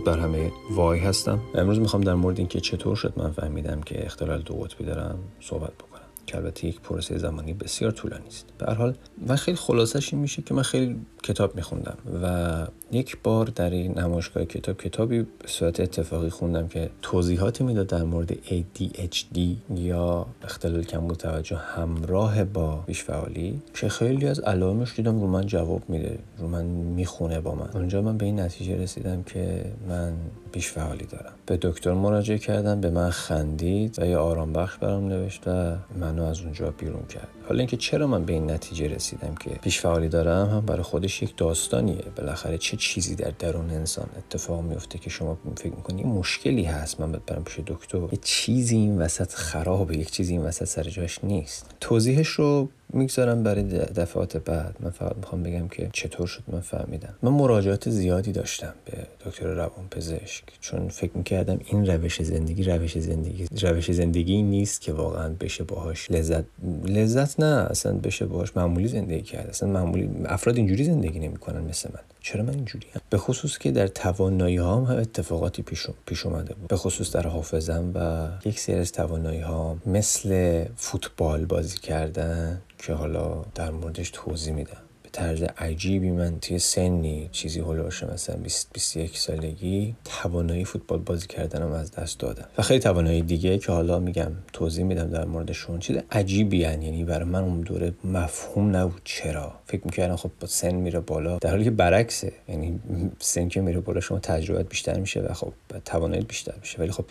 درود بر همه. وای هستم. امروز می‌خوام در مورد اینکه چطور شد من فهمیدم که اختلال دو قطبی دارم صحبت بکنم. که البته یک پروسه زمانی بسیار طولانی است. به هر حال و خیلی خلاصش این میشه که من خیلی کتاب میخوندم و یک بار در این نمایشگاه کتاب کتابی به صورت اتفاقی خوندم که توضیحاتی می‌داد در مورد ADHD یا اختلال کمبود توجه همراه با بیش فعالی که خیلی از علائمش دیدم رو من جواب میده رو من می‌خونه با من. اونجا من به این نتیجه رسیدم که من بیش فعالی دارم. به دکتر مراجعه کردم به من خندید و یه آرام بخش برام نوشت و منو از اونجا بیرون کرد. حالا اینکه چرا من به این نتیجه رسیدم که بیش فعالی دارم هم برای خودش یک داستانیه. بالاخره چه چیزی در درون انسان اتفاق میفته که شما فکر می‌کنی مشکلی هست؟ من برم پیش دکتر. یه چیزی این وسط خرابه یک چیزی این وسط سر جاش نیست. توضیحش رو می‌گذارم برای دفعات بعد. من فقط می‌خوام بگم که چطور شد من فهمیدم. من مراجعات زیادی داشتم به دکتر روان پزشک چون فکر می‌کردم این روش زندگی روش زندگی روش زندگی نیست که واقعا بشه باهاش لذت. لذت نه اصلا بشه باهاش معمولی زندگی کرد. اصلا معمولی افراد اینجوری زندگی نمی‌کنن مثل من. چرا من اینجوری هم؟ به خصوص که در توانایی هم, هم اتفاقاتی پیش, پیش اومده بود. به خصوص در حافظم و یک سری از توانایی ها مثل فوتبال بازی کردن که حالا در موردش توضیح میدم. به طرز عجیبی من توی سنی چیزی هلوش مثلا 20 21 سالگی توانایی فوتبال بازی کردنم از دست دادم. و خیلی توانایی دیگه که حالا میگم توضیح میدم در موردشون. چیز عجیبی هن. یعنی برای من اون دوره مفهوم نبود چرا. فکر می‌کردم خب با سن میره بالا. در حالی که برعکسه یعنی سن که میره بالا شما تجربه بیشتر میشه و خب توانایی بیشتر میشه. ولی خب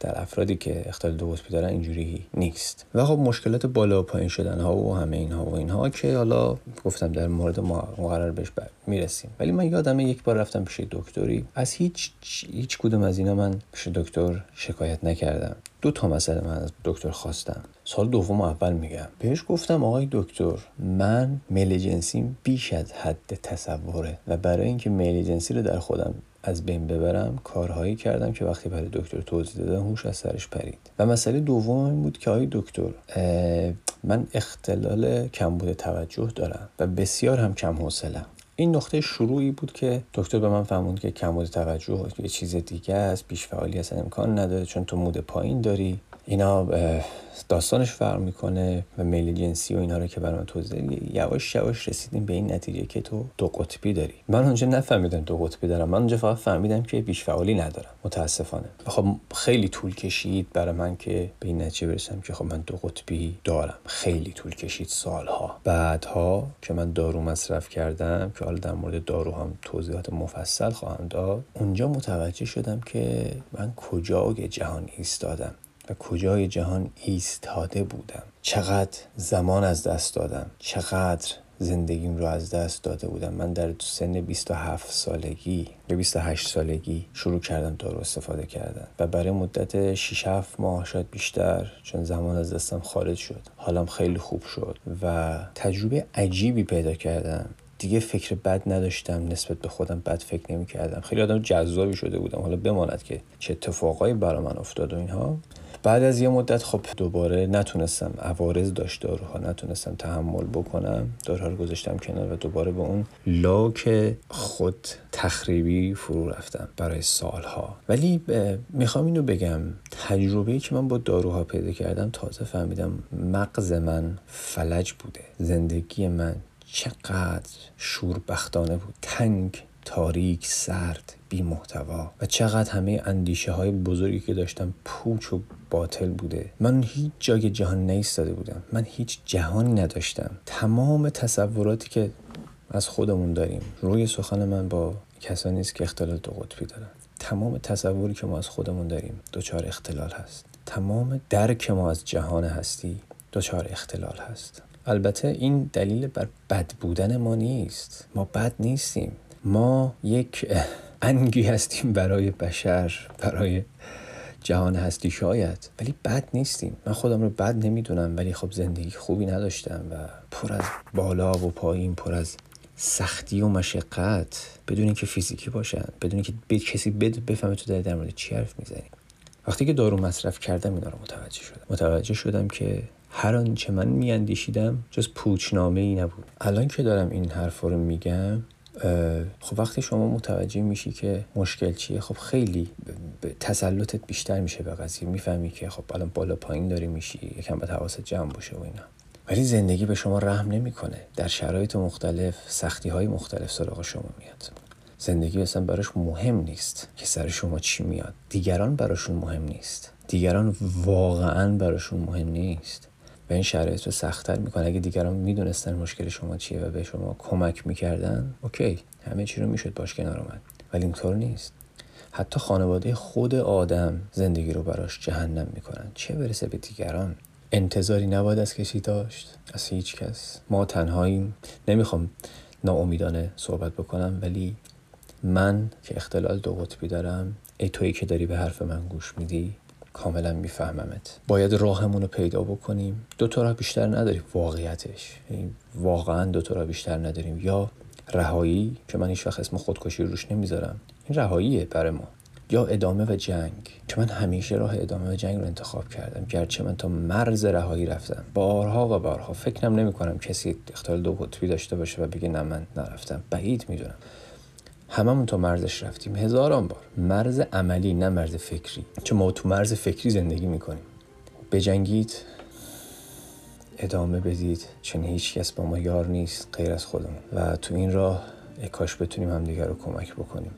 در افرادی که اختلال دو قطبی دارن اینجوری نیست. و خب مشکلات بالا و پایین شدن ها و همه اینها و اینها که حالا گفتم در مورد ما قرار بهش می‌رسیم. ولی من یادم یک بار رفتم پیش دکتری. از هیچ هیچ کدوم از اینا من پیش دکتر شکایت نکردم. دو تا مسئله من از دکتر خواستم. سال دوم اول میگم. بهش گفتم آقای دکتر من میل جنسیم بیش از حد تصوره و برای اینکه میل جنسی رو در خودم از بین ببرم کارهایی کردم که وقتی برای دکتر توضیح دادم هوش از سرش پرید. و مسئله دوم این بود که آقای دکتر من اختلال کمبود توجه دارم و بسیار هم کم حوصلم. این نقطه شروعی بود که دکتر به من فهموند که کمبود توجه یه چیز دیگه است بیش فعالی اصلا امکان نداره چون تو مود پایین داری. اینا داستانش فرق می‌کنه و میل جنسی و اینا رو که برام توضیح یواش یواش رسیدیم به این نتیجه که تو دو قطبی داری. من اونجا نفهمیدم دو قطبی دارم من اونجا فقط فهمیدم که بیش فعالی ندارم. متاسفانه. خب خیلی طول کشید برای من که به این نتیجه برسم که خب من دو قطبی دارم. خیلی طول کشید سالها. بعدها که من دارو مصرف کردم که حالا در مورد دارو هم توضیحات مفصل خواهم داد اونجا متوجه شدم که من کجای جهان ایستادم. کجای جهان ایستاده بودم. چقدر زمان از دست دادم. چقدر زندگیم رو از دست داده بودم. من در سن 27 سالگی یا 28 سالگی شروع کردم دارو استفاده کردن. و برای مدت 6 7 ماه شاید بیشتر چون زمان از دستم خارج شد. حالم خیلی خوب شد و تجربه عجیبی پیدا کردم. دیگه فکر بد نداشتم. نسبت به خودم بد فکر نمی کردم خیلی آدم جذابی شده بودم. حالا بماند که چه اتفاقایی برای من افتاد و اینها. بعد از یه مدت خب دوباره نتونستم عوارض داشت داروها نتونستم تحمل بکنم. داروها رو گذاشتم کنار و دوباره به اون لاک خود تخریبی فرو رفتم برای سالها. ولی می‌خوام اینو بگم تجربه که من با داروها پیدا کردم تازه فهمیدم مغز من فلج بوده. زندگی من چقدر شوربختانه بود. تنگ تاریک سرد بی محتوا و چقدر همه اندیشه های بزرگی که داشتم پوچ و باطل بوده. من هیچ جای جهان نیستاده بودم. من هیچ جهانی نداشتم. تمام تصوراتی که از خودمون داریم. روی سخن من با کسانی است که اختلال دو قطبی دارن. تمام تصوری که ما از خودمون داریم دچار اختلال هست. تمام درک ما از جهان هستی دچار اختلال هست. البته این دلیل بر بد بودن ما نیست. ما بد نیستیم. ما یک انگی هستیم برای بشر برای جهان هستی شاید. ولی بد نیستیم. من خودم رو بد نمی‌دونم ولی خب زندگی خوبی نداشتم و پر از بالا و پایین پر از سختی و مشقت. بدون اینکه فیزیکی باشن بدون اینکه به کسی بد بفهمه تو داری در مورد چی حرف می‌زنی. وقتی که دارو مصرف کردم اینا رو متوجه شدم. متوجه شدم که هر آنچه من میاندیشیدم جز پوچنامه ای نبود. الان که دارم این حرف رو میگم خب وقتی شما متوجه میشی که مشکل چیه خب خیلی تسلطت بیشتر میشه به قضیه. می‌فهمی که خب الان بالا پایین داری میشی یکم به حواست جمع باشه و اینا. ولی زندگی به شما رحم نمی‌کنه. در شرایط مختلف سختی های مختلف سراغ شما میاد. زندگی اصلا براش مهم نیست که سر شما چی میاد. دیگران براشون مهم نیست. دیگران واقعا براشون مهم نیست. و این شرایط رو سختتر می‌کنه. اگه دیگران می‌دونستن مشکل شما چیه و به شما کمک می‌کردن اوکی همه چی رو می‌شد باش کنار اومد. ولی اینطور نیست. حتی خانواده خود آدم زندگی رو براش جهنم می‌کنن. چه برسه به دیگران؟ انتظاری نباید از کسی داشت؟ از هیچ کس. ما تنهاییم. نمی‌خوام ناامیدانه صحبت بکنم ولی من که اختلال دو قطبی دارم ای تویی که داری به حرف من گوش میدی؟ کاملا میفهممت. باید راهمون رو پیدا بکنیم. دو تا راه بیشتر نداریم. واقعیتش. یعنی واقعا دو تا راه بیشتر نداریم. یا رهایی که من هیچ وقت اسم خودکشی روش نمی‌ذارم. این رهاییه برای ما. یا ادامه و جنگ. که من همیشه راه ادامه و جنگ رو انتخاب کردم. گرچه من تا مرز رهایی رفتم. بارها و بارها. فکرم نمی کنم کسی اختلال دو قطبی داشته باشه و بگه نه من نرفتم. بعید می‌دونم. هممون تا مرزش رفتیم. هزاران بار. مرز عملی نه مرز فکری. چون ما تو مرز فکری زندگی می‌کنیم. بجنگید. ادامه بدید. چون هیچ کس با ما یار نیست غیر از خودمون. و تو این راه کاش بتونیم همدیگر رو کمک بکنیم.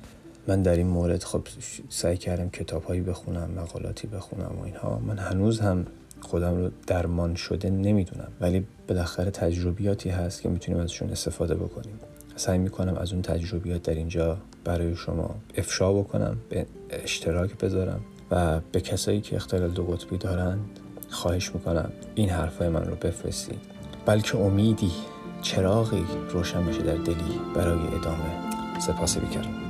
من در این مورد خب سعی کردم کتابهایی بخونم مقالاتی بخونم و اینها. من هنوز هم خودم رو درمان شده نمی‌دونم. ولی بالاخره تجربیاتی هست که می‌تونیم ازشون استفاده بکنیم. سعی می‌کنم از اون تجربیات در اینجا برای شما افشا بکنم به اشتراک بذارم و به کسایی که اختلال دو قطبی دارند خواهش می‌کنم این حرفای من رو بفرستید. بلکه امیدی چراغی روشن بشه در دلی برای ادامه سپاس بیکرم.